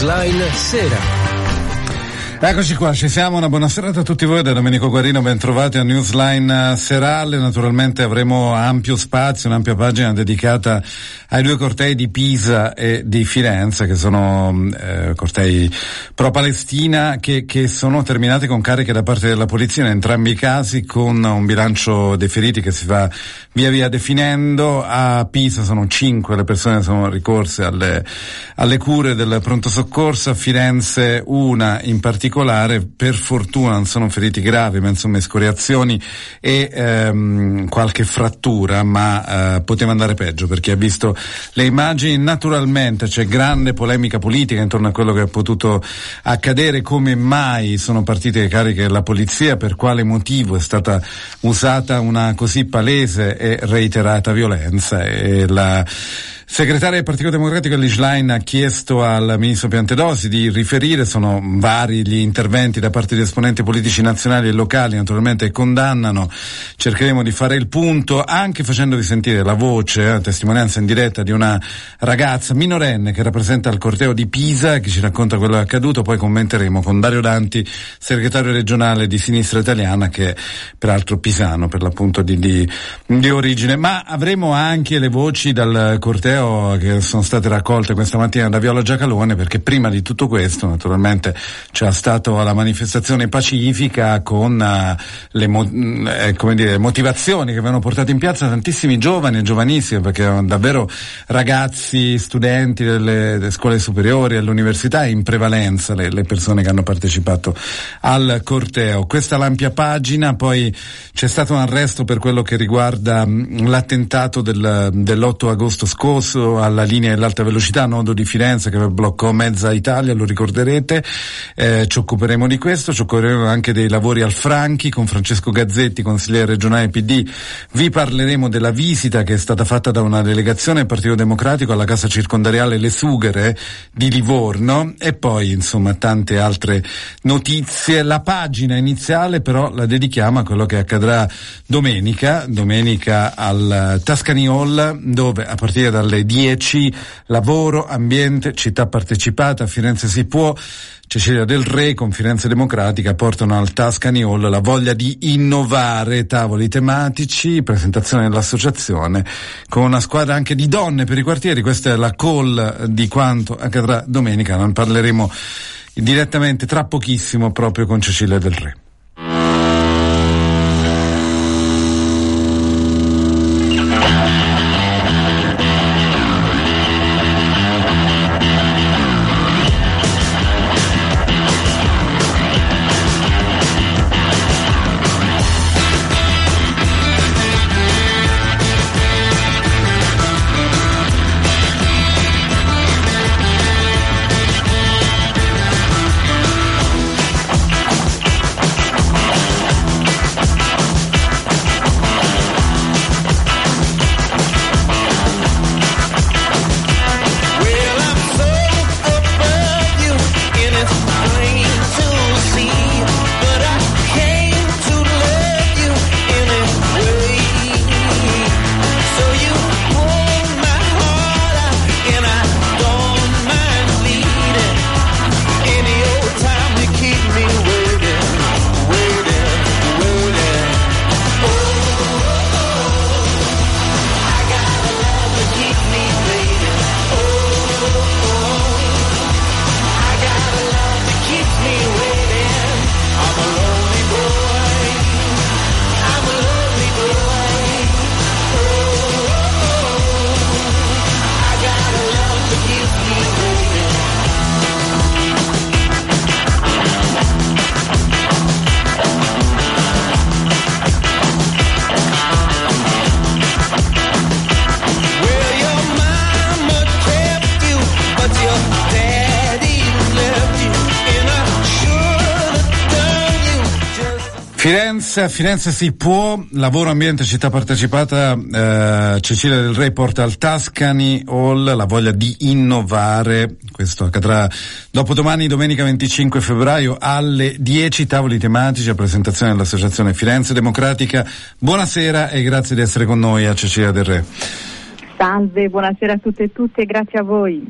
Newsline Sera. Eccoci qua, ci siamo, una buona serata a tutti voi da Domenico Guarino, ben trovati a Newsline Serale, naturalmente avremo ampio spazio, un'ampia pagina dedicata ai due cortei di Pisa e di Firenze, che sono eh, cortei pro-Palestina, che, che, sono terminati con cariche da parte della polizia in entrambi i casi, con un bilancio dei feriti che si va via via definendo. A Pisa sono cinque le persone che sono ricorse alle, alle cure del pronto soccorso, a Firenze una in particolare particolare, per fortuna non sono feriti gravi, ma insomma escoriazioni e ehm, qualche frattura, ma eh, poteva andare peggio perché ha visto le immagini. Naturalmente c'è grande polemica politica intorno a quello che è potuto accadere, come mai sono partite le cariche della polizia, per quale motivo è stata usata una così palese e reiterata violenza. E la, Segretario del Partito Democratico Lischlein ha chiesto al ministro Piantedosi di riferire, sono vari gli interventi da parte di esponenti politici nazionali e locali, naturalmente condannano, cercheremo di fare il punto anche facendovi sentire la voce, la testimonianza in diretta di una ragazza minorenne che rappresenta il corteo di Pisa che ci racconta quello che è accaduto, poi commenteremo con Dario Danti, segretario regionale di Sinistra Italiana che è peraltro pisano per l'appunto di, di, di origine, ma avremo anche le voci dal corteo corteo che sono state raccolte questa mattina da Viola Giacalone perché prima di tutto questo naturalmente c'è stata la manifestazione pacifica con uh, le mo- eh, dire, motivazioni che avevano portato in piazza tantissimi giovani e giovanissimi perché erano davvero ragazzi, studenti delle, delle scuole superiori, all'università in prevalenza le, le, persone che hanno partecipato al corteo. Questa l'ampia pagina, poi c'è stato un arresto per quello che riguarda l'attentato del, dell'8 agosto scorso accesso alla linea dell'alta velocità, nodo di Firenze che bloccò mezza Italia, lo ricorderete, eh, ci occuperemo di questo, ci occuperemo anche dei lavori al Franchi con Francesco Gazzetti, consigliere regionale PD, vi parleremo della visita che è stata fatta da una delegazione del Partito Democratico alla casa circondariale Le Sughere di Livorno. E poi insomma tante altre notizie. La pagina iniziale però la dedichiamo a quello che accadrà domenica, domenica al Tuscany Hall dove a partire dalle 10, lavoro, ambiente, città partecipata, Firenze si può. Cecilia Del Re con Firenze Democratica portano al Tuscany Hall la voglia di innovare tavoli tematici, presentazione dell'associazione con una squadra anche di donne per i quartieri. Questa è la call di quanto accadrà domenica. Ne parleremo direttamente tra pochissimo proprio con Cecilia Del Re. Firenze, a Firenze si può, lavoro ambiente città partecipata, eh, Cecilia del Re porta al Tuscany Hall la voglia di innovare, questo accadrà dopodomani domenica 25 febbraio alle 10 tavoli tematici a presentazione dell'Associazione Firenze Democratica. Buonasera e grazie di essere con noi a Cecilia del Re. Salve, buonasera a tutte e tutti e grazie a voi.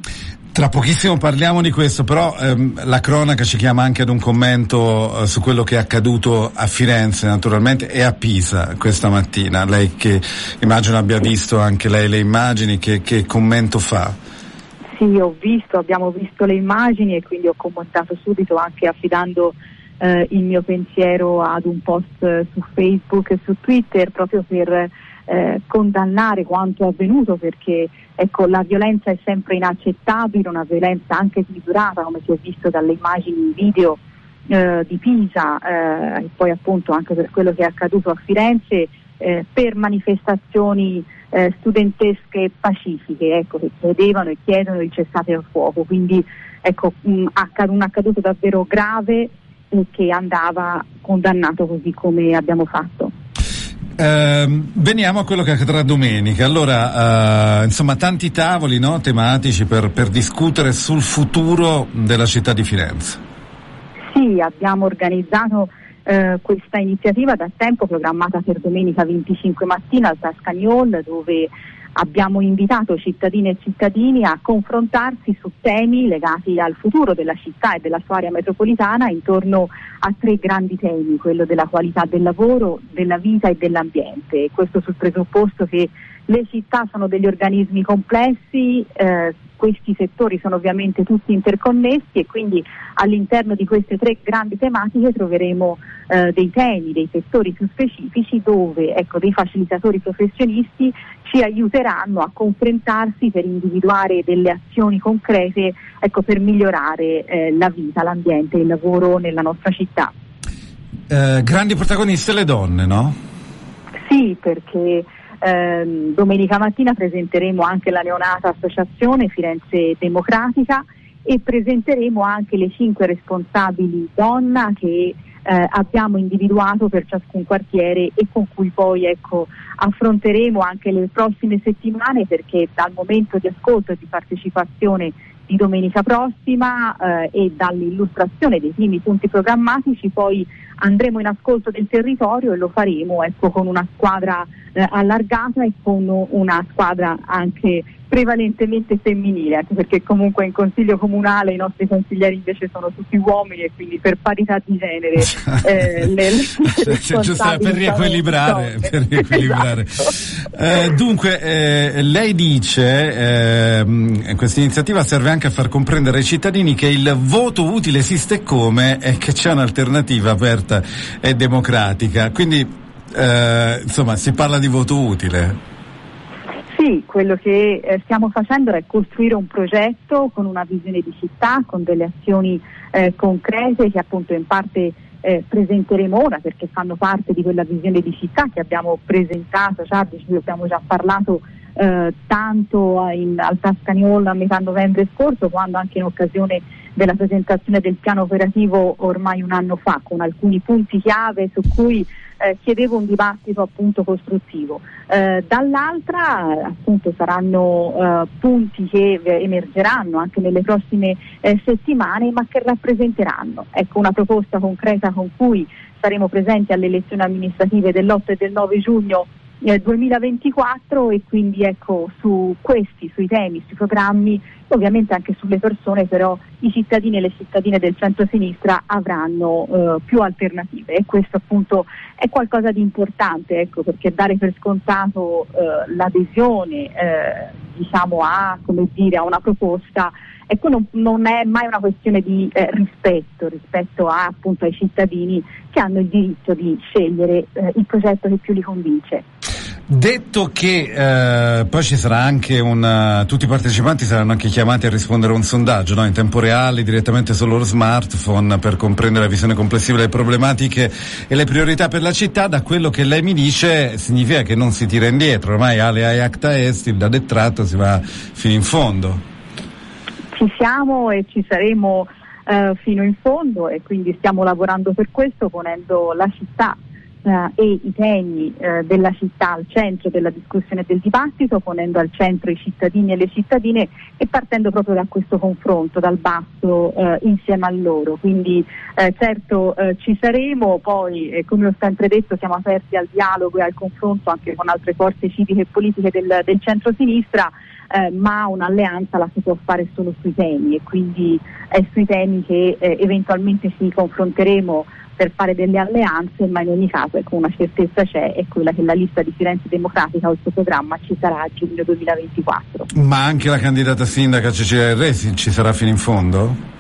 Tra pochissimo parliamo di questo, però ehm, la cronaca ci chiama anche ad un commento eh, su quello che è accaduto a Firenze naturalmente e a Pisa questa mattina. Lei che immagino abbia visto anche lei le immagini, che, che commento fa? Sì, ho visto, abbiamo visto le immagini e quindi ho commentato subito anche affidando eh, il mio pensiero ad un post eh, su Facebook e su Twitter proprio per eh, condannare quanto è avvenuto perché ecco, la violenza è sempre inaccettabile, una violenza anche smisurata come si è visto dalle immagini video eh, di Pisa eh, e poi appunto anche per quello che è accaduto a Firenze eh, per manifestazioni eh, studentesche pacifiche ecco, che chiedevano e chiedono il cessate al fuoco. Quindi ecco, un, accaduto davvero grave che andava condannato così come abbiamo fatto. Eh, veniamo a quello che accadrà domenica. Allora, eh, insomma, tanti tavoli no, tematici per, per, discutere sul futuro della città di Firenze. Sì, abbiamo organizzato eh, questa iniziativa da tempo programmata per domenica 25 mattina al Hall dove abbiamo invitato cittadine e cittadini a confrontarsi su temi legati al futuro della città e della sua area metropolitana intorno a tre grandi temi, quello della qualità del lavoro, della vita e dell'ambiente. Questo sul presupposto che le città sono degli organismi complessi, eh, questi settori sono ovviamente tutti interconnessi e quindi all'interno di queste tre grandi tematiche troveremo eh, dei temi, dei settori più specifici dove ecco, dei facilitatori professionisti ci aiuteranno a confrontarsi per individuare delle azioni concrete ecco, per migliorare eh, la vita, l'ambiente e il lavoro nella nostra città. Eh, grandi protagoniste le donne, no? Sì, perché eh, domenica mattina presenteremo anche la neonata associazione Firenze Democratica e presenteremo anche le cinque responsabili donna che eh, abbiamo individuato per ciascun quartiere e con cui poi ecco, affronteremo anche le prossime settimane perché dal momento di ascolto e di partecipazione di domenica prossima eh, e dall'illustrazione dei primi punti programmatici poi andremo in ascolto del territorio e lo faremo ecco, con una squadra eh, allargata e con una squadra anche prevalentemente femminile, anche perché comunque in consiglio comunale i nostri consiglieri invece sono tutti uomini e quindi per parità di genere eh, le, le cioè, giusto per riequilibrare, per riequilibrare. Esatto. Eh, dunque eh, lei dice eh, questa iniziativa serve anche a far comprendere ai cittadini che il voto utile esiste come e che c'è un'alternativa aperta e democratica. Quindi eh, insomma si parla di voto utile. Sì, quello che eh, stiamo facendo è costruire un progetto con una visione di città, con delle azioni eh, concrete che appunto in parte eh, presenteremo ora perché fanno parte di quella visione di città che abbiamo presentato, già, di cui abbiamo già parlato eh, tanto in, al Tascaniol a metà novembre scorso quando anche in occasione della presentazione del piano operativo ormai un anno fa con alcuni punti chiave su cui eh, chiedevo un dibattito appunto costruttivo. Eh, dall'altra appunto saranno eh, punti che emergeranno anche nelle prossime eh, settimane ma che rappresenteranno ecco, una proposta concreta con cui saremo presenti alle elezioni amministrative dell'8 e del 9 giugno 2024 e quindi ecco su questi, sui temi, sui programmi, ovviamente anche sulle persone, però i cittadini e le cittadine del centro-sinistra avranno eh, più alternative e questo appunto è qualcosa di importante, ecco, perché dare per scontato eh, l'adesione eh, diciamo a, dire, a, una proposta ecco, non, non, è mai una questione di eh, rispetto rispetto a, appunto, ai cittadini che hanno il diritto di scegliere eh, il progetto che più li convince. Detto che eh, poi ci sarà anche un uh, tutti i partecipanti saranno anche chiamati a rispondere a un sondaggio no? in tempo reale direttamente sul loro smartphone per comprendere la visione complessiva delle problematiche e le priorità per la città, da quello che lei mi dice significa che non si tira indietro, ormai alle acta est, da detratto si va fino in fondo. Ci siamo e ci saremo uh, fino in fondo e quindi stiamo lavorando per questo ponendo la città Uh, e i temi uh, della città al centro della discussione e del dibattito, ponendo al centro i cittadini e le cittadine e partendo proprio da questo confronto, dal basso uh, insieme a loro. Quindi certo ci saremo, poi come ho sempre detto siamo aperti al dialogo e al confronto anche con altre forze civiche e politiche del, del centro-sinistra. ma un'alleanza la si può fare solo sui temi e quindi è sui temi che eventualmente ci confronteremo per fare delle alleanze, ma in ogni caso ecco, una certezza c'è, è quella che la lista di Firenze Democratica o il suo programma ci sarà a giugno 2024. Ma anche la candidata sindaca Resi ci sarà fino in fondo?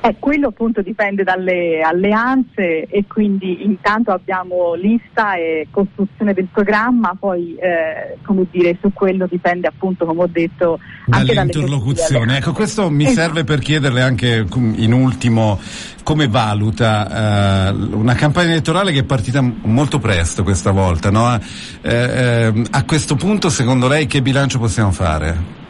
Eh, quello appunto dipende dalle alleanze e quindi intanto abbiamo lista e costruzione del programma, poi eh, come dire, su quello dipende appunto come ho detto anche dall'interlocuzione. Ecco, questo mi esatto. serve per chiederle anche in ultimo come valuta eh, una campagna elettorale che è partita molto presto questa volta. No? Eh, eh, a questo punto secondo lei che bilancio possiamo fare?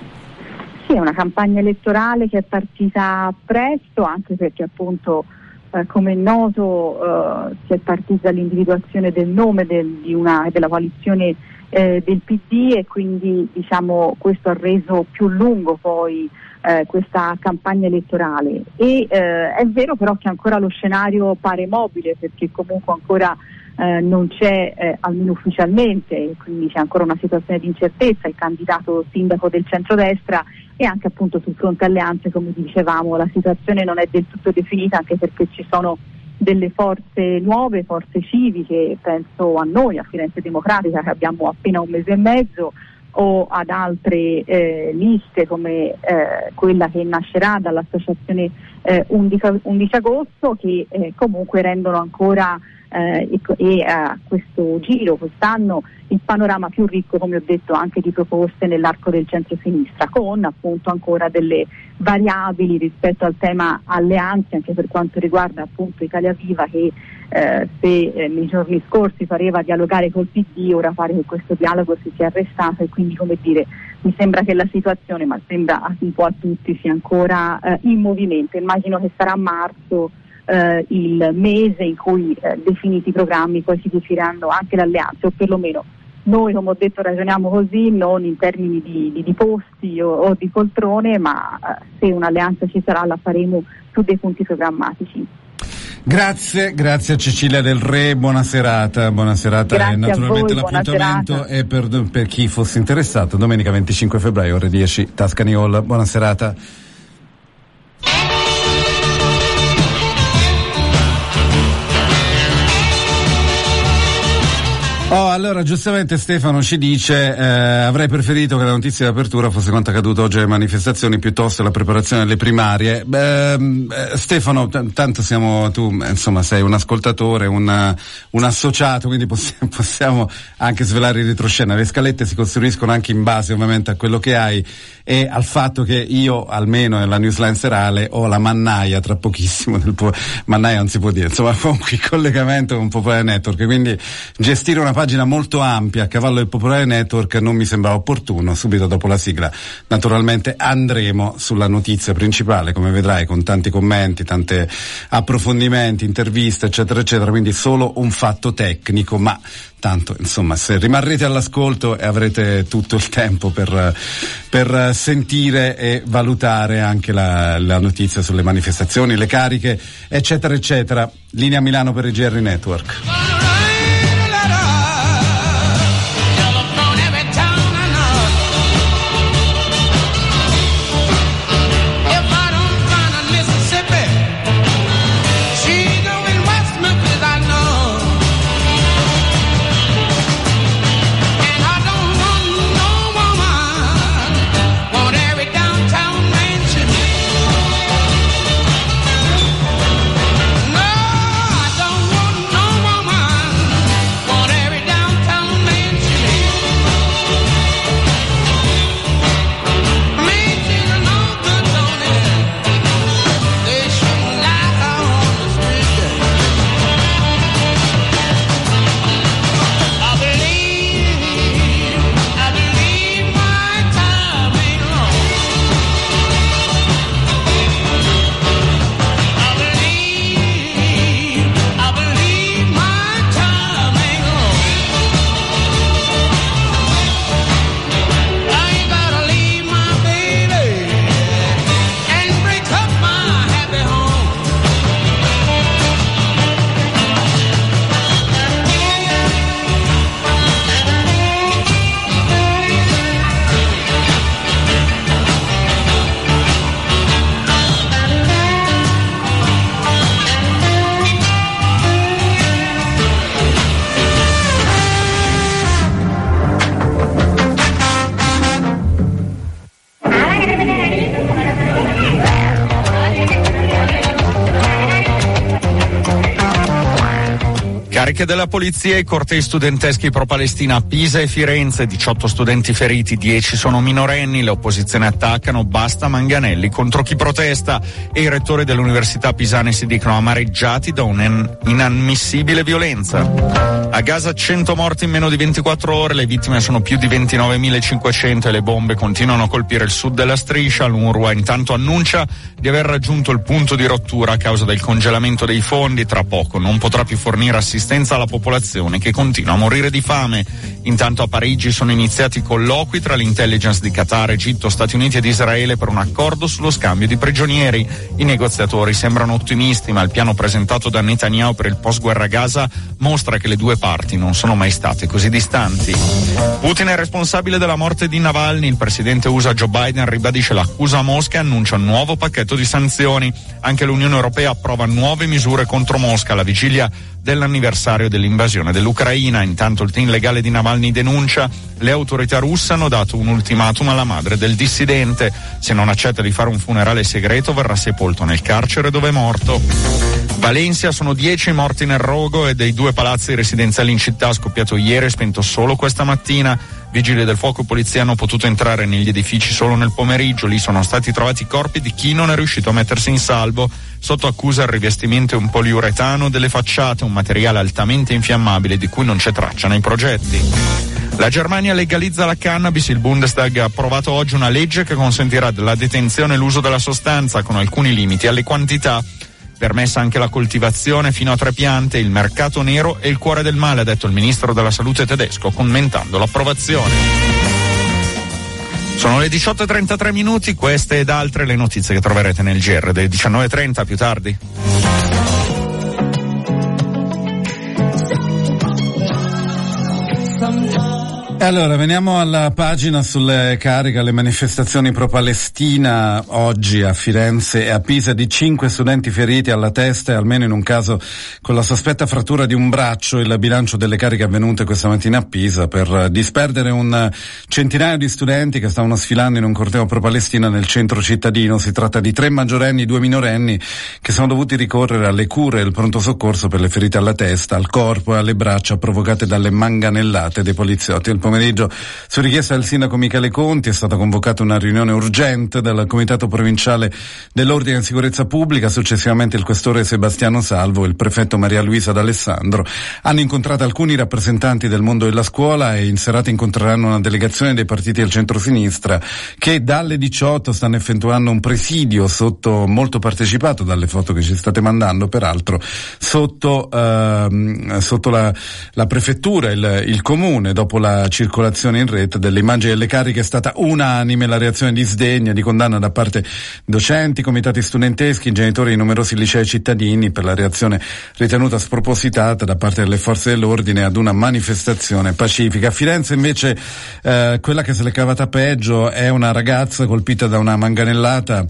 Sì, è una campagna elettorale che è partita presto, anche perché appunto eh, come è noto eh, si è partita dall'individuazione del nome del, una, della coalizione eh, del PD e quindi diciamo, questo ha reso più lungo poi eh, questa campagna elettorale. E eh, è vero però che ancora lo scenario pare mobile perché comunque ancora eh, non c'è, eh, almeno ufficialmente, quindi c'è ancora una situazione di incertezza, il candidato sindaco del centrodestra e anche appunto sul fronte alleanze, come dicevamo, la situazione non è del tutto definita anche perché ci sono delle forze nuove, forze civiche, penso a noi, a Firenze Democratica che abbiamo appena un mese e mezzo, o ad altre eh, liste come eh, quella che nascerà dall'associazione eh, 11, 11, agosto che comunque rendono ancora eh, e, a questo giro, quest'anno, il panorama più ricco, come ho detto, anche di proposte nell'arco del centro-sinistra, con appunto ancora delle variabili rispetto al tema alleanze, anche per quanto riguarda appunto Italia Viva che eh, se eh, nei giorni scorsi pareva dialogare col PD, ora pare che questo dialogo si sia arrestato e quindi come dire mi sembra che la situazione, ma sembra un po' a tutti, sia ancora eh, in movimento. Immagino che sarà marzo eh, il mese in cui eh, definiti i programmi poi si decideranno anche le alleanze o perlomeno noi come ho detto ragioniamo così non in termini di, di, di posti o, o, di poltrone ma eh, se un'alleanza ci sarà la faremo su dei punti programmatici. Grazie, grazie a Cecilia Del Re, buona serata, buona serata grazie e naturalmente voi, l'appuntamento è per, per, chi fosse interessato, domenica 25 febbraio ore 10, Tascani Hall, buona serata. Oh. Allora giustamente Stefano ci dice eh, avrei preferito che la notizia di apertura fosse quanto accaduto oggi alle manifestazioni piuttosto la preparazione delle primarie. Beh, eh, Stefano, t- tanto siamo tu, insomma, sei un ascoltatore, una, un associato, quindi possiamo, possiamo anche svelare il retroscena. Le scalette si costruiscono anche in base ovviamente a quello che hai e al fatto che io, almeno nella newsline serale, ho la mannaia tra pochissimo del po- mannaia non si può dire, insomma, comunque il collegamento con Popolare Network, quindi gestire una pagina molto ampia a cavallo del Popolare Network non mi sembrava opportuno, subito dopo la sigla naturalmente andremo sulla notizia principale, come vedrai, con tanti commenti, tanti approfondimenti, interviste, eccetera, eccetera, quindi solo un fatto tecnico, ma tanto insomma se rimarrete all'ascolto e avrete tutto il tempo per, per sentire e valutare anche la, la, notizia sulle manifestazioni, le cariche eccetera eccetera. Linea Milano per il GR Network. Polizia i cortei studenteschi pro-Palestina a Pisa e Firenze. 18 studenti feriti, 10 sono minorenni. Le opposizioni attaccano, basta manganelli contro chi protesta. E i rettori dell'università pisane si dicono amareggiati da un'inammissibile violenza. A Gaza 100 morti in meno di 24 ore, le vittime sono più di 29.500 e le bombe continuano a colpire il sud della striscia. L'UNRWA intanto annuncia di aver raggiunto il punto di rottura a causa del congelamento dei fondi. Tra poco non potrà più fornire assistenza alla popolazione che continua a morire di fame. Intanto a Parigi sono iniziati colloqui tra l'intelligence di Qatar, Egitto, Stati Uniti ed Israele per un accordo sullo scambio di prigionieri. I negoziatori sembrano ottimisti, ma il piano presentato da Netanyahu per il post-guerra Gaza mostra che le due parti non sono mai state così distanti. Putin è responsabile della morte di Navalny. Il presidente USA Joe Biden ribadisce l'accusa a Mosca e annuncia un nuovo pacchetto di sanzioni. Anche l'Unione Europea approva nuove misure contro Mosca alla vigilia dell'anniversario dell'invasione dell'Ucraina. Intanto il team legale di Navalny denuncia le autorità russe hanno dato un ultimatum alla madre del dissidente. Se non accetta di fare un funerale segreto verrà sepolto nel carcere dove è morto. Valencia sono dieci morti nel rogo e dei due palazzi residenziali in città scoppiato ieri e spento solo questa mattina. Vigili del fuoco e polizia hanno potuto entrare negli edifici solo nel pomeriggio. Lì sono stati trovati i corpi di chi non è riuscito a mettersi in salvo. Sotto accusa il rivestimento un poliuretano delle facciate, un materiale altamente infiammabile di cui non c'è traccia nei progetti. La Germania legalizza la cannabis, il Bundestag ha approvato oggi una legge che consentirà la detenzione e l'uso della sostanza con alcuni limiti alle quantità Permessa anche la coltivazione fino a tre piante, il mercato nero e il cuore del male, ha detto il ministro della salute tedesco, commentando l'approvazione. Sono le 18.33 minuti, queste ed altre le notizie che troverete nel GR delle 19.30 più tardi. E allora veniamo alla pagina sulle cariche alle manifestazioni pro-Palestina oggi a Firenze e a Pisa di cinque studenti feriti alla testa e almeno in un caso con la sospetta frattura di un braccio il bilancio delle cariche avvenute questa mattina a Pisa per disperdere un centinaio di studenti che stavano sfilando in un corteo pro-Palestina nel centro cittadino. Si tratta di tre maggiorenni e due minorenni che sono dovuti ricorrere alle cure e al pronto soccorso per le ferite alla testa, al corpo e alle braccia provocate dalle manganellate dei poliziotti. Pomeriggio, su richiesta del sindaco Michele Conti, è stata convocata una riunione urgente dal Comitato Provinciale dell'Ordine e Sicurezza Pubblica, successivamente il questore Sebastiano Salvo e il prefetto Maria Luisa D'Alessandro. Hanno incontrato alcuni rappresentanti del mondo della scuola e in serata incontreranno una delegazione dei partiti del centro-sinistra che dalle 18 stanno effettuando un presidio sotto, molto partecipato dalle foto che ci state mandando, peraltro, sotto, ehm, sotto la, la prefettura, il, il comune, dopo la circolazione in rete delle immagini delle cariche è stata unanime la reazione di sdegno e di condanna da parte docenti, comitati studenteschi, genitori di numerosi licei cittadini per la reazione ritenuta spropositata da parte delle forze dell'ordine ad una manifestazione pacifica. A Firenze invece eh, quella che se l'è cavata peggio è una ragazza colpita da una manganellata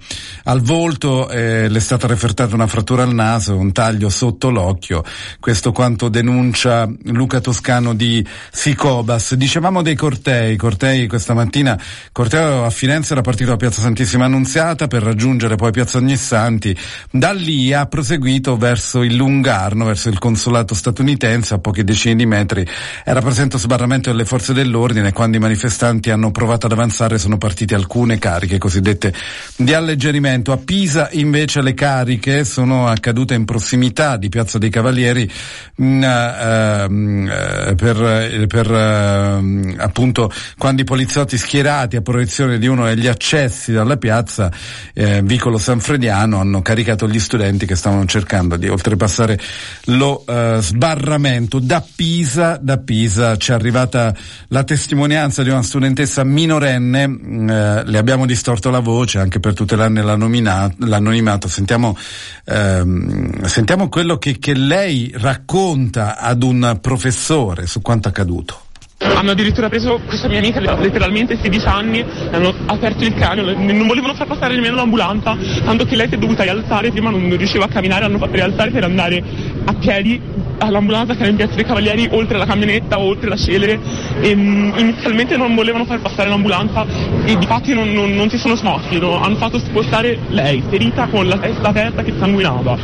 al volto, eh, le è stata refertata una frattura al naso, un taglio sotto l'occhio. Questo quanto denuncia Luca Toscano di Sicobas. Dice dicevamo dei cortei, cortei questa mattina, corteo a Firenze era partito da Piazza Santissima Annunziata per raggiungere poi Piazza Ognissanti, da lì ha proseguito verso il Lungarno, verso il consolato statunitense, a poche decine di metri. Era presente sbarramento delle forze dell'ordine, quando i manifestanti hanno provato ad avanzare sono partite alcune cariche cosiddette di alleggerimento. A Pisa invece le cariche sono accadute in prossimità di Piazza dei Cavalieri mh, mm, uh, per, per uh, Ehm, appunto quando i poliziotti schierati a protezione di uno degli accessi dalla piazza eh, Vicolo Sanfrediano hanno caricato gli studenti che stavano cercando di oltrepassare lo eh, sbarramento. Da Pisa, da Pisa ci è arrivata la testimonianza di una studentessa minorenne, eh, le abbiamo distorto la voce anche per tutelarne l'anonimato. Sentiamo, ehm, sentiamo quello che, che lei racconta ad un professore su quanto accaduto. Hanno addirittura preso questa mia amica, letteralmente 16 anni, hanno aperto il cranio, non volevano far passare nemmeno l'ambulanza, tanto che lei si è dovuta rialzare, prima non riusciva a camminare, hanno fatto rialzare per andare a piedi all'ambulanza che era in Piazza dei Cavalieri, oltre la camionetta, oltre la celere. E, um, inizialmente non volevano far passare l'ambulanza e di fatti non, non, non si sono smossi, no? hanno fatto spostare lei, ferita con la testa aperta che sanguinava.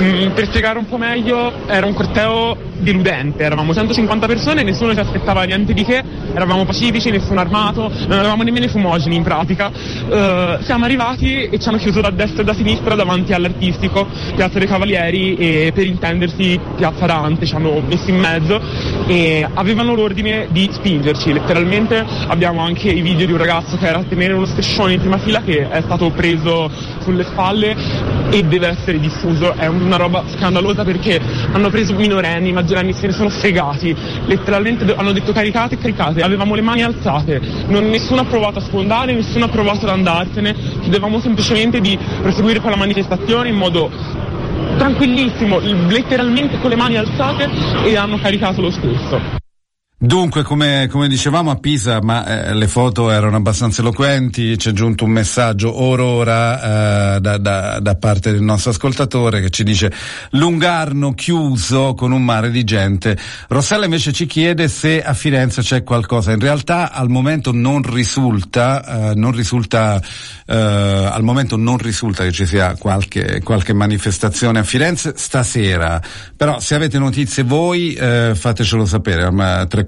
Mm, per spiegare un po' meglio, era un corteo deludente, eravamo 150 persone, nessuno ci aspettava niente di che, eravamo pacifici, nessuno armato, non avevamo nemmeno i fumogeni in pratica. Uh, siamo arrivati e ci hanno chiuso da destra e da sinistra davanti all'artistico, Piazza dei Cavalieri e per intendersi Piazza Dante, ci hanno messo in mezzo e avevano l'ordine di spingerci, letteralmente abbiamo anche i video di un ragazzo che era a tenere uno striscione in prima fila che è stato preso sulle spalle e deve essere diffuso, è una roba scandalosa perché hanno preso minorenni, maggiorenni, se ne sono fregati, letteralmente hanno detto caricate, caricate, avevamo le mani alzate, non, nessuno ha provato a sfondare, nessuno ha provato ad andarsene, chiedevamo semplicemente di proseguire con la manifestazione in modo tranquillissimo, letteralmente con le mani alzate e hanno caricato lo stesso. Dunque, come, come, dicevamo a Pisa, ma eh, le foto erano abbastanza eloquenti, c'è giunto un messaggio ora eh, da, da, da, parte del nostro ascoltatore che ci dice Lungarno chiuso con un mare di gente. Rossella invece ci chiede se a Firenze c'è qualcosa. In realtà al momento non risulta, eh, non risulta eh, al momento non risulta che ci sia qualche, qualche manifestazione a Firenze stasera. Però se avete notizie voi eh, fatecelo sapere. 342 8104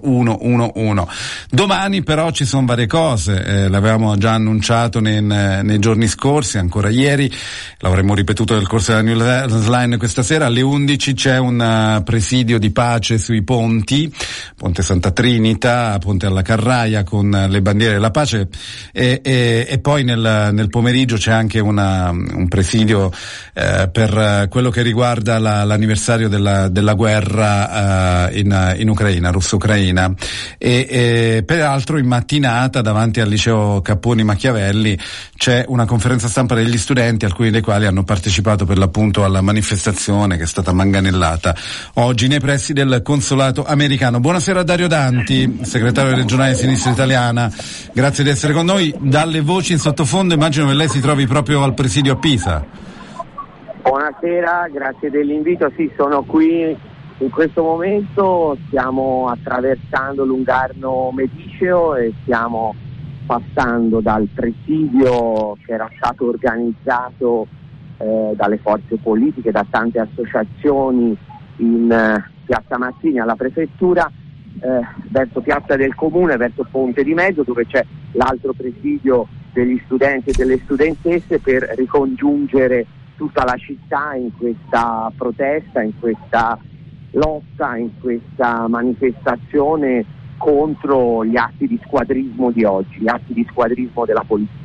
111. Domani però ci sono varie cose, eh, l'avevamo già annunciato nei, nei, giorni scorsi, ancora ieri, l'avremmo ripetuto nel corso della newsline questa sera, alle 11 c'è un uh, presidio di pace sui ponti, Ponte Santa Trinita, Ponte alla Carraia con le bandiere della pace e, e, e poi nel, nel, pomeriggio c'è anche una, un presidio eh, per quello che riguarda la, l'anniversario della, della guerra eh, in, in Ucraina, russo-ucraina. E, e, peraltro in mattinata davanti al liceo Capponi Machiavelli c'è una conferenza stampa degli studenti, alcuni dei quali hanno partecipato per l'appunto alla manifestazione che è stata manganellata oggi nei pressi del consolato americano. Buonasera Dario Danti, segretario regionale Sinistra Italiana, grazie di essere con noi. Dalle voci in sottofondo immagino che lei si trovi proprio al presidio a Pisa. Buonasera, grazie dell'invito. Sì, sono qui in questo momento stiamo attraversando l'Ungarno Mediceo e stiamo passando dal presidio che era stato organizzato eh, dalle forze politiche, da tante associazioni in eh, Piazza Mazzini alla prefettura, eh, verso Piazza del Comune, verso Ponte di Mezzo, dove c'è l'altro presidio degli studenti e delle studentesse per ricongiungere tutta la città in questa protesta, in questa lotta in questa manifestazione contro gli atti di squadrismo di oggi, gli atti di squadrismo della politica.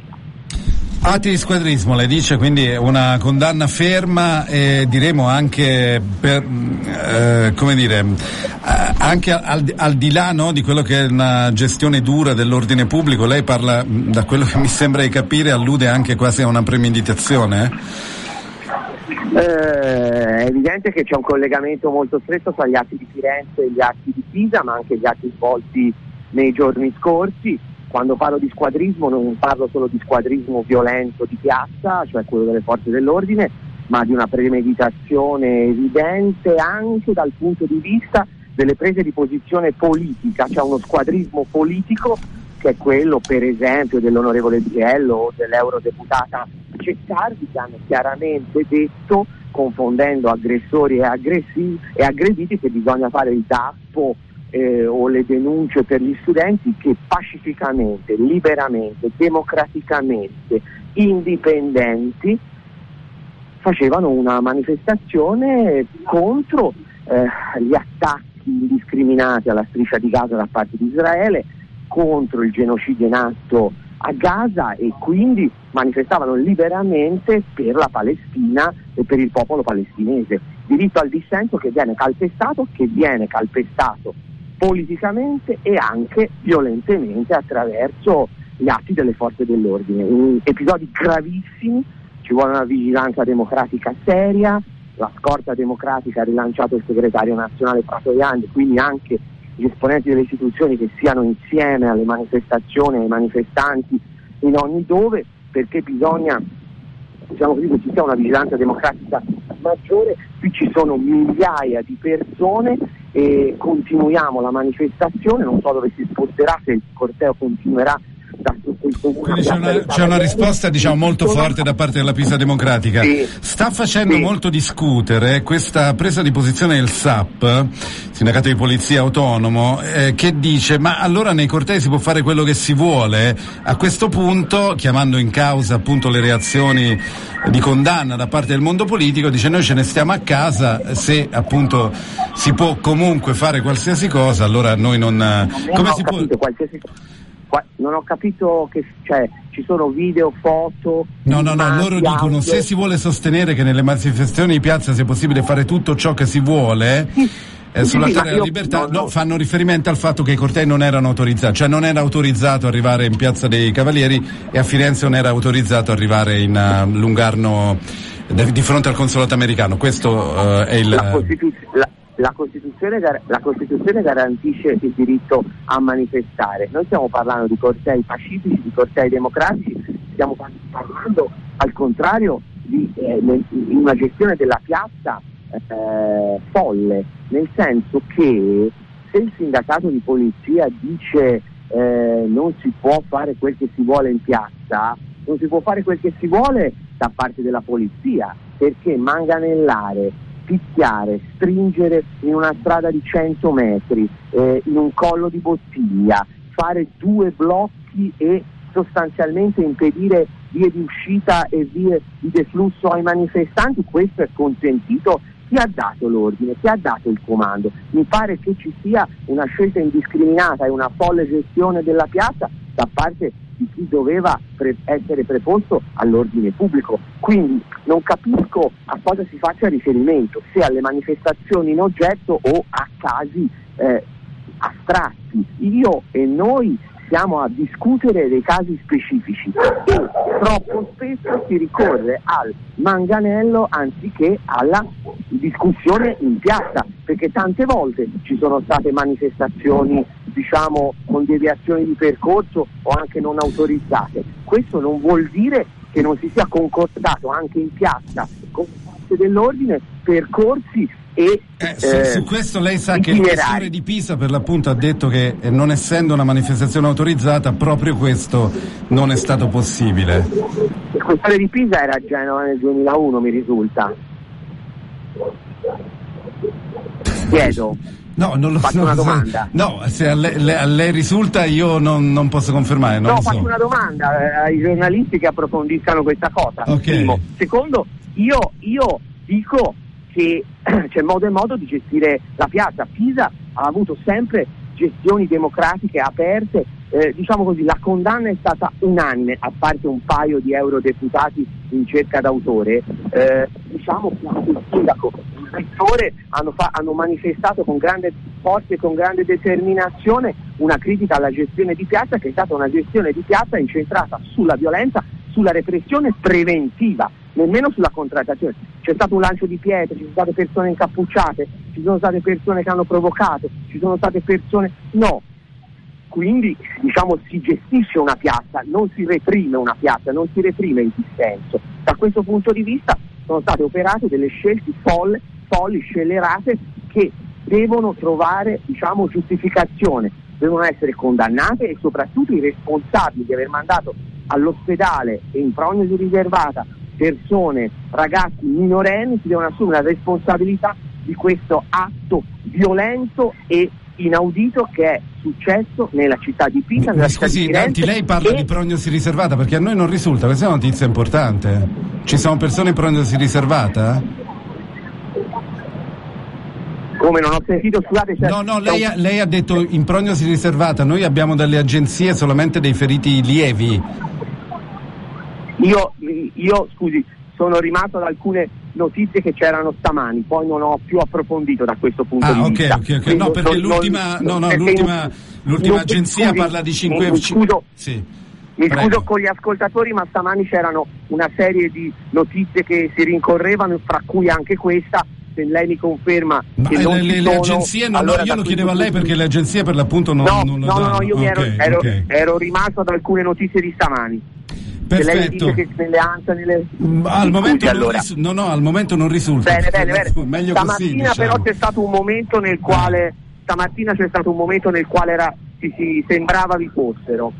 Atti di squadrismo, lei dice quindi una condanna ferma e diremo anche per, eh, come dire, eh, anche al, al di là no, di quello che è una gestione dura dell'ordine pubblico, lei parla, da quello che mi sembra di capire, allude anche quasi a una premeditazione? Eh? Eh, è evidente che c'è un collegamento molto stretto tra gli atti di Firenze e gli atti di Pisa, ma anche gli atti svolti nei giorni scorsi. Quando parlo di squadrismo non parlo solo di squadrismo violento di piazza, cioè quello delle forze dell'ordine, ma di una premeditazione evidente anche dal punto di vista delle prese di posizione politica, cioè uno squadrismo politico che è quello per esempio dell'onorevole Biello o dell'eurodeputata Ceccardi che hanno chiaramente detto, confondendo aggressori e, aggressi- e aggrediti, che bisogna fare il DASPO eh, o le denunce per gli studenti che pacificamente, liberamente, democraticamente, indipendenti facevano una manifestazione contro eh, gli attacchi indiscriminati alla striscia di Gaza da parte di Israele, contro il genocidio in atto a Gaza e quindi manifestavano liberamente per la Palestina e per il popolo palestinese. Diritto al dissenso che viene calpestato, che viene calpestato politicamente e anche violentemente attraverso gli atti delle forze dell'ordine. In episodi gravissimi, ci vuole una vigilanza democratica seria, la scorta democratica ha rilanciato il segretario nazionale Fratoiani, quindi anche gli esponenti delle istituzioni che siano insieme alle manifestazioni, ai manifestanti in ogni dove, perché bisogna diciamo così, che ci sia una vigilanza democratica maggiore, qui ci sono migliaia di persone e continuiamo la manifestazione, non so dove si sposterà, se il corteo continuerà da Quindi c'è una, c'è una risposta diciamo, molto forte da parte della Pisa Democratica. Sì. Sta facendo Sì. molto discutere questa presa di posizione del SAP, Sindacato di Polizia Autonomo, eh, che dice ma allora nei cortei si può fare quello che si vuole. A questo punto, chiamando in causa appunto le reazioni di condanna da parte del mondo politico, dice noi ce ne stiamo a casa, se appunto si può comunque fare qualsiasi cosa, allora noi non... eh, Come ho si può... qualsiasi qua- non ho capito che cioè, ci sono video, foto. No, no, no, loro dicono audio. se si vuole sostenere che nelle manifestazioni di piazza sia possibile fare tutto ciò che si vuole, Sì, eh, sulla sì, della libertà, no, no, no. fanno riferimento al fatto che i cortei non erano autorizzati, cioè non era autorizzato arrivare in piazza dei Cavalieri e a Firenze non era autorizzato arrivare in eh, Lungarno eh, di fronte al consolato americano. Questo eh, è il... La, Costituz- la- la Costituzione, la Costituzione garantisce il diritto a manifestare. Noi stiamo parlando di cortei pacifici, di cortei democratici, stiamo par- parlando al contrario di eh, una gestione della piazza eh, folle, nel senso che se il sindacato di polizia dice eh, non si può fare quel che si vuole in piazza, non si può fare quel che si vuole da parte della polizia, perché manganellare, picchiare, stringere in una strada di 100 metri, eh, in un collo di bottiglia, fare due blocchi e sostanzialmente impedire vie di uscita e vie di deflusso ai manifestanti, questo è consentito. Chi ha dato l'ordine? Chi ha dato il comando? Mi pare che ci sia una scelta indiscriminata e una folle gestione della piazza da parte di chi doveva pre- essere preposto all'ordine pubblico. Quindi non capisco a cosa si faccia riferimento, se alle manifestazioni in oggetto o a casi eh, astratti. Io e noi siamo a discutere dei casi specifici e troppo spesso si ricorre al manganello anziché alla discussione in piazza, perché tante volte ci sono state manifestazioni diciamo con deviazioni di percorso o anche non autorizzate. Questo non vuol dire che non si sia concordato anche in piazza con forze dell'ordine percorsi e Eh, su, eh, su questo lei sa che il questore di Pisa per l'appunto ha detto che eh, non essendo una manifestazione autorizzata proprio questo non è stato possibile. Il questore di Pisa era a Genova nel 2001, mi risulta. Chiedo. No, non lo Faccio non una so. domanda. No, se a lei, le- a lei risulta io non, non posso confermare, non no, faccio so. una domanda eh, ai giornalisti che approfondiscano questa cosa. Ok. Primo. Secondo, io, io dico che c'è modo e modo di gestire la piazza. Pisa ha avuto sempre gestioni democratiche aperte, eh, diciamo così, la condanna è stata unanime, a parte un paio di eurodeputati in cerca d'autore, eh, diciamo che il sindaco, il rettore hanno, fa- hanno manifestato con grande forza e con grande determinazione una critica alla gestione di piazza che è stata una gestione di piazza incentrata sulla violenza, sulla repressione preventiva, nemmeno sulla contrattazione. C'è stato un lancio di pietre, ci sono state persone incappucciate, ci sono state persone che hanno provocato, ci sono state persone... No, quindi diciamo si gestisce una piazza, non si reprime una piazza, non si reprime il dissenso. Da questo punto di vista sono state operate delle scelte folle, folli, scellerate che devono trovare diciamo, giustificazione, devono essere condannate e soprattutto i responsabili di aver mandato all'ospedale e in prognosi riservata persone, ragazzi minorenni, si devono assumere la responsabilità di questo atto violento e inaudito che è successo nella città di Pisa, nella Mi città di scusi, Danti, lei parla e- di prognosi riservata perché a noi non risulta, questa è una notizia importante. Ci sono persone in prognosi riservata? come non ho sentito, scusate, c'è- No, no, lei ha, lei ha detto in prognosi riservata, noi abbiamo dalle agenzie solamente dei feriti lievi. Io, io, scusi, sono rimasto ad alcune notizie che c'erano stamani, poi non ho più approfondito da questo punto Ah, di ok, vista. ok, ok. Quindi No, perché non- l'ultima, non- no, no, l'ultima, l'ultima non- agenzia scusi, parla di 5 Mi scuso, Sì. mi Prego. scuso con gli ascoltatori, ma stamani c'erano una serie di notizie che si rincorrevano, fra cui anche questa. Se lei mi conferma Ma che eh, non le, le- le agenzie, no, allora no, io lo chiedevo a lei perché le agenzie per l'appunto non, no, non lo no, no, danno. no, io mi ero, Ok, ero- ok. ero rimasto ad alcune notizie di stamani. Lei Perfetto. dice che nelle ANSA, nelle... Mm, Al momento, scusi, non allora. risu- no, no, al momento non risulta. Bene, bene, bene. Meglio Stamattina così, però diciamo. c'è stato un momento nel quale stamattina c'è stato un momento nel quale era, si, si sembrava vi fossero.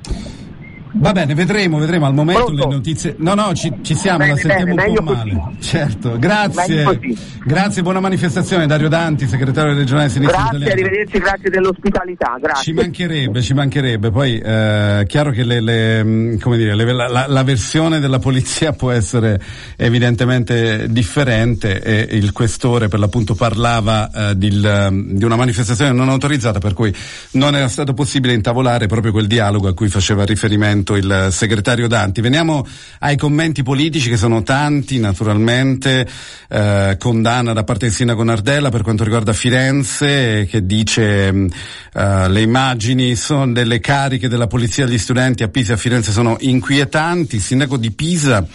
Va bene, vedremo, vedremo al momento Pronto? le notizie. No, no, ci, ci siamo, Bene, la sentiamo bene, un po' male. così. Certo, grazie. Grazie, buona manifestazione Dario Danti, segretario regionale Sinistra Grazie, Italiana. arrivederci, grazie dell'ospitalità, Ci grazie. mancherebbe, ci mancherebbe. Poi è chiaro che le, le, come dire, le- la, la- la versione della polizia può essere evidentemente differente e il questore per l'appunto parlava eh, di, di una manifestazione non autorizzata per cui non era stato possibile intavolare proprio quel dialogo a cui faceva riferimento il segretario Danti. Veniamo ai commenti politici che sono tanti naturalmente, eh, condanna da parte del sindaco Nardella per quanto riguarda Firenze che dice eh, le immagini sono delle cariche della polizia agli studenti a Pisa e a Firenze sono inquietanti, il sindaco di Pisa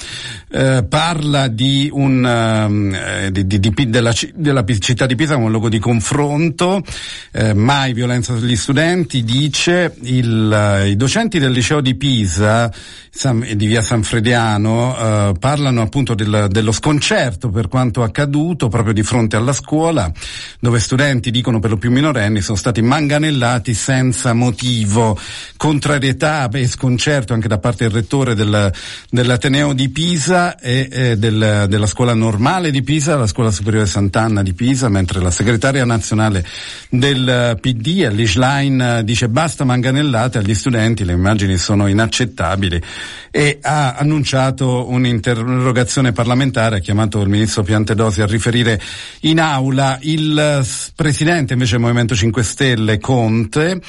eh, parla di un, ehm, eh, di, di- di della, della città di Pisa come un luogo di confronto, eh, mai violenza sugli studenti, dice il, eh, i docenti del liceo di Pisa San- e di via Sanfrediano eh, parlano appunto del- dello sconcerto per quanto accaduto proprio di fronte alla scuola dove studenti dicono per lo più minorenni sono stati manganellati senza motivo. Contrarietà e sconcerto anche da parte del rettore del- dell'Ateneo di Pisa e eh, del- della scuola normale di Pisa, la scuola superiore Sant'Anna di Pisa, mentre la segretaria nazionale del eh, PD, Alice Line, dice basta manganellate agli studenti, le immagini sono inaccettabili. E ha annunciato un'interrogazione parlamentare, ha chiamato il ministro Piantedosi a riferire in aula il presidente invece del Movimento 5 Stelle Conte,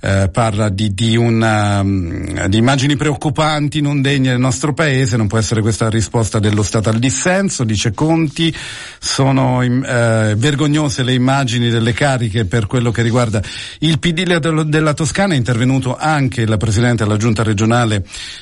eh, parla di, di, una, mm, di immagini preoccupanti, non degne del nostro paese, non può essere questa la risposta dello Stato al dissenso, dice Conti, sono eh, vergognose le immagini delle cariche per quello che riguarda il PD della Toscana, è intervenuto anche il Presidente della Giunta regionale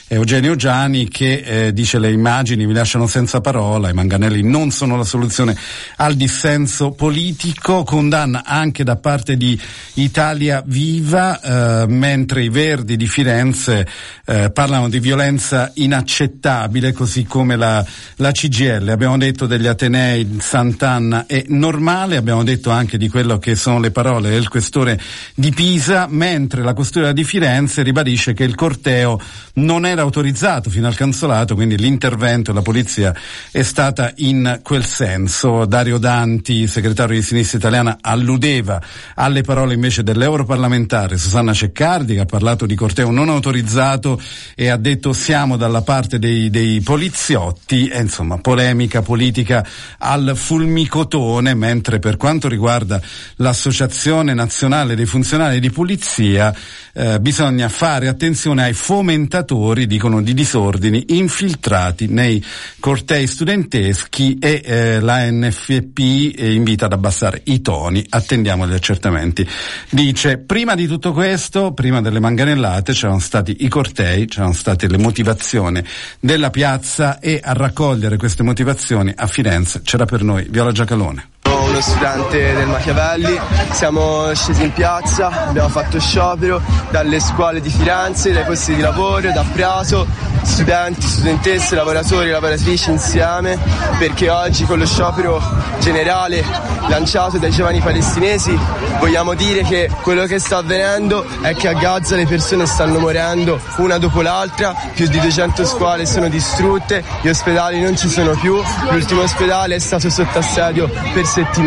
Eugenio Giani che eh, dice le immagini mi lasciano senza parola, i manganelli non sono la soluzione al dissenso politico, condanna anche da parte di Italia Viva, eh, mentre i Verdi di Firenze eh, parlano di violenza inaccettabile, così come la, la CGL. Abbiamo detto degli Atenei Sant'Anna è normale, abbiamo detto anche di quello che sono le parole del questore di Pisa, mentre la questura di Firenze ribadisce che il corteo non era autorizzato fino al cancelato, quindi l'intervento della polizia è stata in quel senso. Dario Danti, segretario di Sinistra Italiana, alludeva alle parole invece dell'europarlamentare Susanna Ceccardi che ha parlato di corteo non autorizzato e ha detto siamo dalla parte dei, dei poliziotti e insomma polemica politica al fulmicotone, mentre per quanto riguarda l'Associazione Nazionale dei Funzionari di Polizia eh, bisogna fare attenzione ai fomentatori, dicono, di disordini infiltrati nei cortei studenteschi e eh, la NFP invita ad abbassare i toni, attendiamo gli accertamenti. Dice, prima di tutto questo, prima delle manganellate, c'erano stati i cortei, c'erano state le motivazioni della piazza e a raccogliere queste motivazioni a Firenze c'era per noi Viola Giacalone. Uno studente del Machiavelli, siamo scesi in piazza, abbiamo fatto sciopero dalle scuole di Firenze, dai posti di lavoro, da Prato, studenti, studentesse, lavoratori, lavoratrici insieme, perché oggi con lo sciopero generale lanciato dai giovani palestinesi vogliamo dire che quello che sta avvenendo è che a Gaza le persone stanno morendo una dopo l'altra, più di 200 scuole sono distrutte, gli ospedali non ci sono più, l'ultimo ospedale è stato sotto assedio per settimane,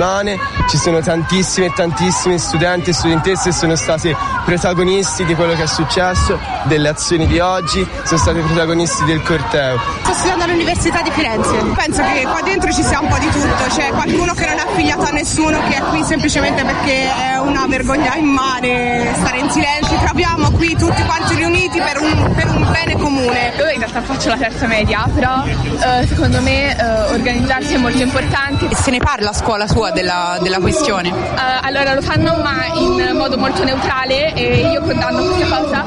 ci sono tantissimi e tantissimi studenti e studentesse che sono stati protagonisti di quello che è successo, delle azioni di oggi, sono stati protagonisti del corteo. Sto studiando all'Università di Firenze. Penso che qua dentro ci sia un po' di tutto. C'è qualcuno che non è affiliato a nessuno, che è qui semplicemente perché è una vergogna immane stare in silenzio. Ci troviamo qui tutti quanti riuniti per un, per un bene comune. Io in realtà faccio la terza media, però eh, secondo me eh, organizzarsi è molto importante. Se ne parla a scuola tua della, della questione? Eh, allora lo fanno ma in modo molto neutrale e io condanno questa cosa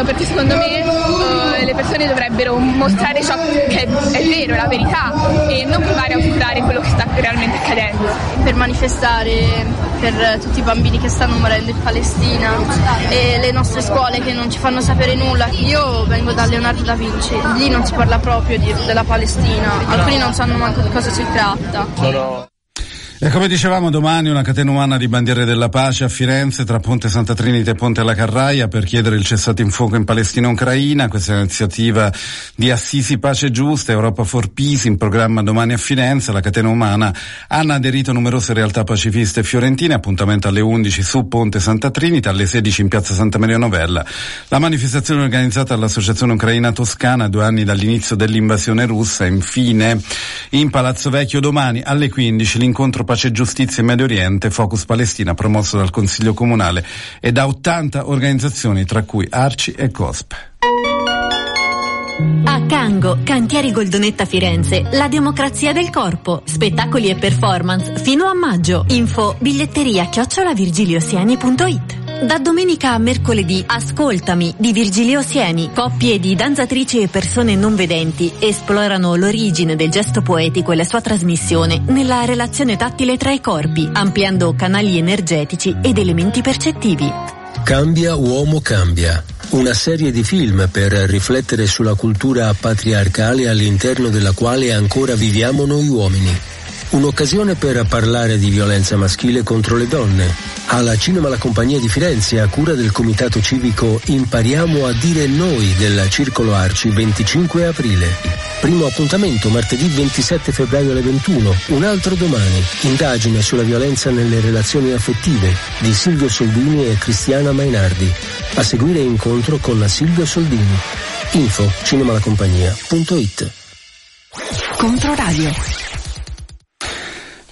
eh, perché secondo me eh, le persone dovrebbero mostrare ciò che è vero, la verità e non provare a ocultare quello che sta realmente accadendo. Per manifestare per tutti i bambini che stanno morendo in Palestina e le nostre scuole che non ci fanno sapere nulla. Io vengo da Leonardo da Vinci, lì non si parla proprio di- della Palestina, alcuni non sanno manco di cosa si tratta. E come dicevamo domani una catena umana di bandiere della pace a Firenze tra Ponte Santa Trinita e Ponte alla Carraia per chiedere il cessato in fuoco in Palestina e Ucraina. Questa è un'iniziativa di Assisi Pace Giusta, Europa for Peace in programma domani a Firenze. La catena umana hanno aderito numerose realtà pacifiste fiorentine, appuntamento alle 11 su Ponte Santa Trinita, alle 16 in piazza Santa Maria Novella. La manifestazione organizzata dall'Associazione Ucraina Toscana due anni dall'inizio dell'invasione russa. Infine in Palazzo Vecchio domani alle 15 l'incontro Pace e Giustizia in Medio Oriente, Focus Palestina, promosso dal Consiglio Comunale e da 80 organizzazioni, tra cui Arci e COSP. A Cango, Cantieri Goldonetta Firenze, la democrazia del corpo, spettacoli e performance fino a maggio. Info biglietteria chiocciolavirgiliosieni.it da domenica a mercoledì, Ascoltami di Virgilio Sieni. Coppie di danzatrici e persone non vedenti esplorano l'origine del gesto poetico e la sua trasmissione nella relazione tattile tra i corpi, ampliando canali energetici ed elementi percettivi. Cambia uomo cambia. Una serie di film per riflettere sulla cultura patriarcale all'interno della quale ancora viviamo noi uomini. Un'occasione per parlare di violenza maschile contro le donne. Alla Cinema La Compagnia di Firenze, a cura del Comitato Civico Impariamo a dire noi del Circolo Arci 25 aprile. Primo appuntamento martedì 27 febbraio alle 21. Un altro domani. Indagine sulla violenza nelle relazioni affettive di Silvio Soldini e Cristiana Mainardi. A seguire incontro con Silvio Soldini. Info cinemalacompagnia.it Controradio.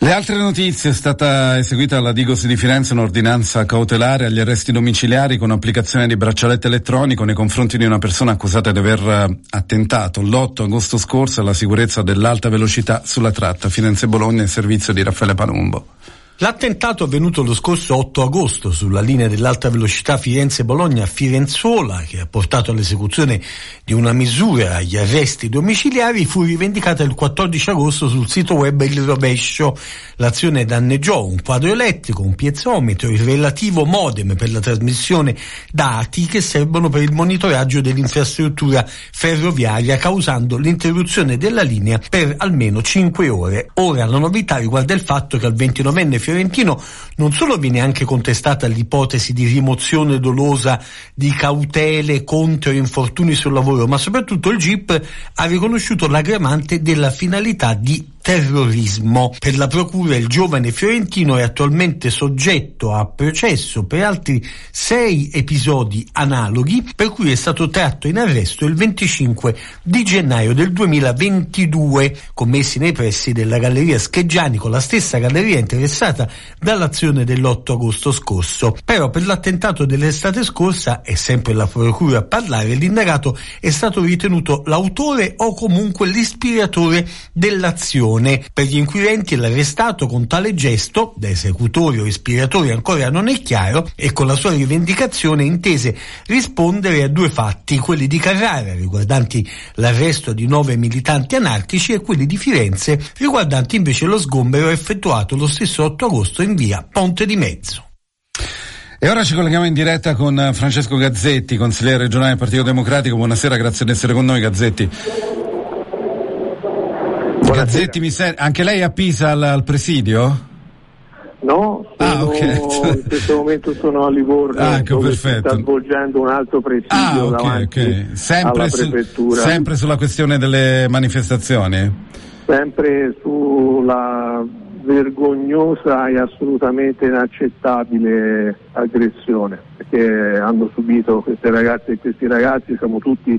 Le altre notizie è stata eseguita alla Digos di Firenze un'ordinanza cautelare agli arresti domiciliari con applicazione di braccialetto elettronico nei confronti di una persona accusata di aver attentato l'8 agosto scorso alla sicurezza dell'alta velocità sulla tratta Firenze-Bologna in servizio di Raffaele Palumbo. L'attentato avvenuto lo scorso 8 agosto sulla linea dell'alta velocità Firenze-Bologna Firenzuola, che ha portato all'esecuzione di una misura agli arresti domiciliari, fu rivendicata il 14 agosto sul sito web Il Rovescio. L'azione danneggiò un quadro elettrico, un piezometro, il relativo modem per la trasmissione dati che servono per il monitoraggio dell'infrastruttura ferroviaria, causando l'interruzione della linea per almeno 5 ore. Ora la novità riguarda il fatto che al 29enne fiorentino non solo viene anche contestata l'ipotesi di rimozione dolosa di cautele contro infortuni sul lavoro, ma soprattutto il GIP ha riconosciuto l'aggravante della finalità di terrorismo. Per la procura il giovane fiorentino è attualmente soggetto a processo per altri sei episodi analoghi per cui è stato tratto in arresto il 25 di gennaio del 2022 commessi nei pressi della galleria Scheggianico, la stessa galleria interessata dall'azione dell'8 agosto scorso. Però per l'attentato dell'estate scorsa, è sempre la procura a parlare, l'indagato è stato ritenuto l'autore o comunque l'ispiratore dell'azione per gli inquirenti l'arrestato con tale gesto, da esecutori o ispiratori ancora non è chiaro, e con la sua rivendicazione intese rispondere a due fatti, quelli di Carrara riguardanti l'arresto di nove militanti anarchici e quelli di Firenze riguardanti invece lo sgombero effettuato lo stesso 8 agosto in via Ponte di Mezzo. E ora ci colleghiamo in diretta con Francesco Gazzetti, consigliere regionale del Partito Democratico. Buonasera, grazie di essere con noi Gazzetti. Gazzetti, mi sen- anche lei a Pisa al, al presidio? No, sono, ah, okay. in questo momento sono a Livorno ah, ecco, dove perfetto. sta svolgendo un altro presidio ah, okay, okay. Sempre, su, prefettura. sempre sulla questione delle manifestazioni? Sempre sulla vergognosa e assolutamente inaccettabile aggressione che hanno subito queste ragazze e questi ragazzi, siamo tutti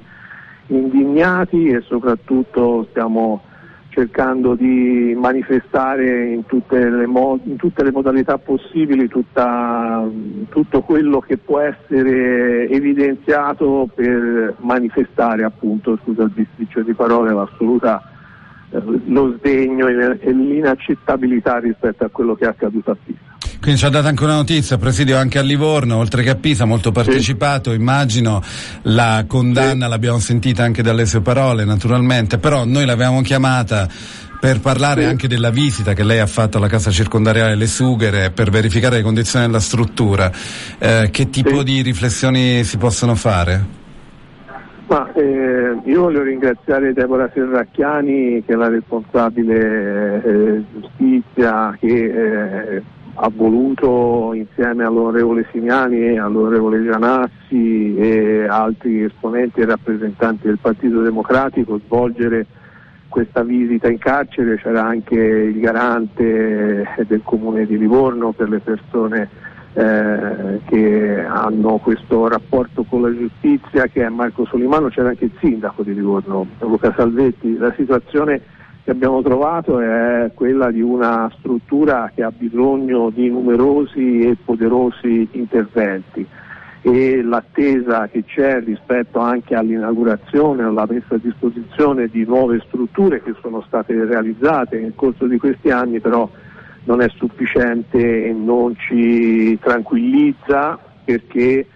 indignati e soprattutto stiamo cercando di manifestare in tutte le, mod- in tutte le modalità possibili tutta, tutto quello che può essere evidenziato per manifestare appunto, scusa il bisticcio di parole, l'assoluta eh, lo sdegno e l'inaccettabilità rispetto a quello che è accaduto a Pisa. Quindi ci ha dato anche una notizia, presidio anche a Livorno, oltre che a Pisa, molto partecipato, sì. immagino la condanna sì. l'abbiamo sentita anche dalle sue parole naturalmente, però noi l'avevamo chiamata per parlare sì. anche della visita che lei ha fatto alla casa circondariale Le Sughere per verificare le condizioni della struttura. Eh, che tipo di riflessioni si possono fare? Ma, eh, io voglio ringraziare Deborah Serracchiani che è la responsabile eh, giustizia che eh, ha voluto insieme all'onorevole Simiani e all'onorevole Gianassi e altri esponenti e rappresentanti del Partito Democratico svolgere questa visita in carcere, c'era anche il garante del comune di Livorno per le persone eh, che hanno questo rapporto con la giustizia che è Marco Solimano, c'era anche il sindaco di Livorno, Luca Salvetti. La situazione che abbiamo trovato è quella di una struttura che ha bisogno di numerosi e poderosi interventi. E l'attesa che c'è rispetto anche all'inaugurazione, alla messa a disposizione di nuove strutture che sono state realizzate nel corso di questi anni però non è sufficiente e non ci tranquillizza perché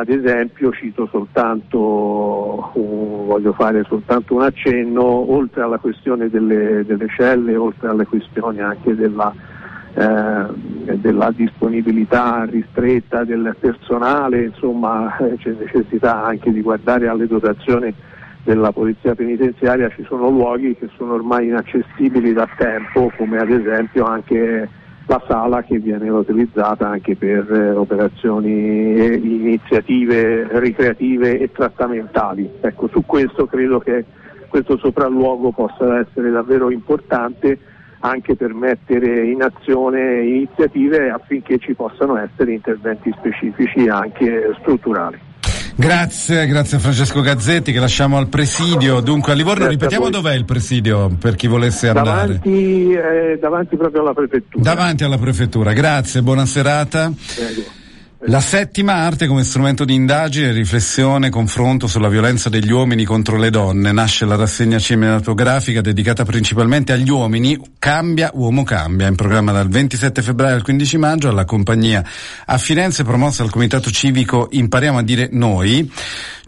ad esempio cito soltanto, un, voglio fare soltanto un accenno, oltre alla questione delle, delle celle, oltre alle questioni anche della, eh, della disponibilità ristretta del personale, insomma eh, c'è necessità anche di guardare alle dotazioni della polizia penitenziaria, ci sono luoghi che sono ormai inaccessibili da tempo, come ad esempio anche la sala che viene utilizzata anche per eh, operazioni e iniziative ricreative e trattamentali. Ecco, su questo credo che questo sopralluogo possa essere davvero importante anche per mettere in azione iniziative affinché ci possano essere interventi specifici anche strutturali. Grazie, grazie a Francesco Gazzetti che lasciamo al presidio. Dunque a Livorno Grazie ripetiamo a dov'è il presidio per chi volesse andare. Davanti, eh, davanti proprio alla prefettura. Davanti alla prefettura. Grazie, buona serata. Prego. La settima arte come strumento di indagine, riflessione, confronto sulla violenza degli uomini contro le donne. Nasce la rassegna cinematografica dedicata principalmente agli uomini. Cambia, uomo cambia. In programma dal 27 febbraio al 15 maggio alla compagnia a Firenze promossa dal Comitato Civico Impariamo a dire noi.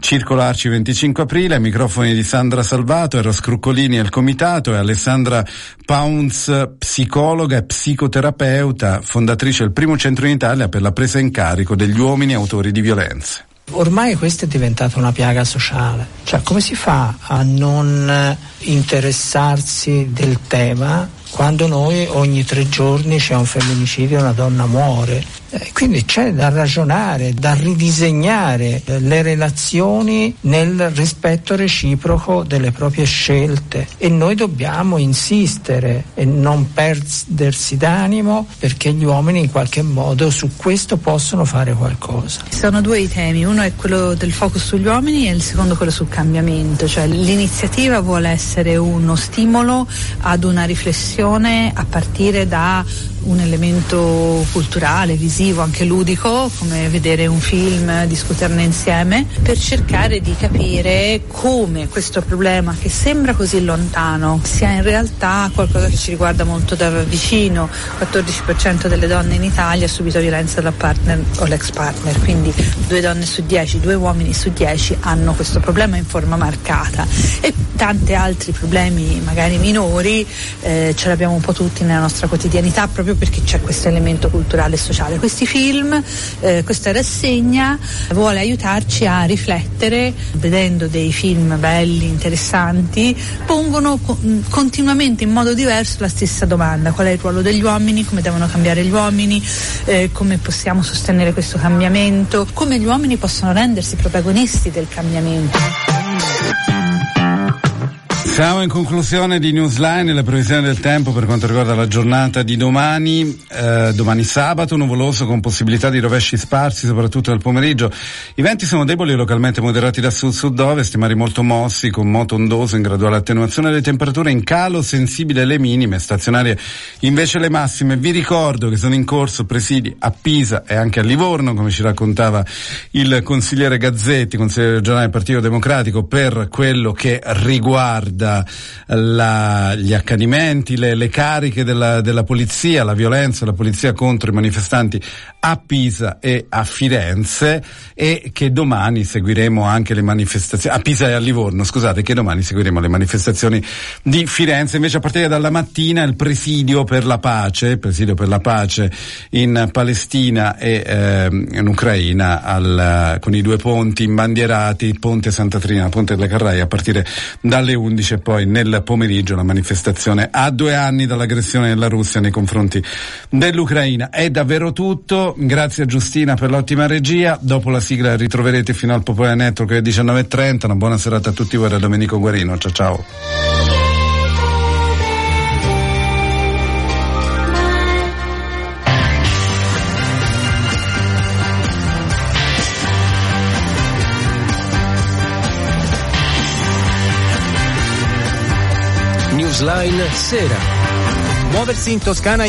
Circolo Arci 25 aprile, microfoni di Sandra Salvato, Eros Scruccolini al comitato e Alessandra Pounds, psicologa e psicoterapeuta, fondatrice del primo centro in Italia per la presa in carico degli uomini autori di violenze. Ormai questa è diventata una piaga sociale, cioè come si fa a non eh, interessarsi del tema quando noi ogni tre giorni c'è un femminicidio e una donna muore? Eh, quindi c'è da ragionare, da ridisegnare eh, le relazioni nel rispetto reciproco delle proprie scelte. E noi dobbiamo insistere e non perdersi d'animo perché gli uomini in qualche modo su questo possono fare qualcosa. Sono due i temi, uno è quello del focus sugli uomini e il secondo quello sul cambiamento, cioè l'iniziativa vuole essere uno stimolo ad una riflessione a partire da un elemento culturale, visivo, anche ludico, come vedere un film, discuterne insieme, per cercare di capire come questo problema che sembra così lontano sia in realtà qualcosa che ci riguarda molto da vicino. Il 14% delle donne in Italia ha subito violenza dal partner o l'ex partner, quindi due donne su dieci, due uomini su dieci hanno questo problema in forma marcata e tanti altri problemi magari minori eh, ce l'abbiamo un po' tutti nella nostra quotidianità proprio perché c'è questo elemento culturale e sociale. Questi film, eh, questa rassegna vuole aiutarci a riflettere, vedendo dei film belli, interessanti, pongono mh, continuamente in modo diverso la stessa domanda, qual è il ruolo degli uomini, come devono cambiare gli uomini, eh, come possiamo sostenere questo cambiamento, come gli uomini possono rendersi protagonisti del cambiamento. Siamo in conclusione di Newsline e le previsioni del tempo per quanto riguarda la giornata di domani, eh, domani sabato, nuvoloso con possibilità di rovesci sparsi soprattutto nel pomeriggio. I venti sono deboli e localmente moderati da sud-sud-ovest, mari molto mossi con moto ondoso in graduale attenuazione delle temperature in calo sensibile alle minime, stazionarie invece le massime. Vi ricordo che sono in corso presidi a Pisa e anche a Livorno, come ci raccontava il consigliere Gazzetti, consigliere regionale del Partito Democratico, per quello che riguarda riguarda la, gli accanimenti, le, le cariche della, della, polizia, la violenza della polizia contro i manifestanti a Pisa e a Firenze e che domani seguiremo anche le manifestazioni, a Pisa e a Livorno, scusate, che domani seguiremo le manifestazioni di Firenze. Invece a partire dalla mattina il presidio per la pace, presidio per la pace in Palestina e eh, in Ucraina al, con i due ponti imbandierati, Ponte Santa Trina, Ponte delle Carraie a partire dalle 11 e poi nel pomeriggio la manifestazione a due anni dall'aggressione della Russia nei confronti dell'Ucraina. È davvero tutto, grazie a Giustina per l'ottima regia, dopo la sigla ritroverete fino al Popolare Network alle 19.30, una buona serata a tutti voi da Domenico Guarino, ciao ciao. Newsline Sera. Muoversi in Toscana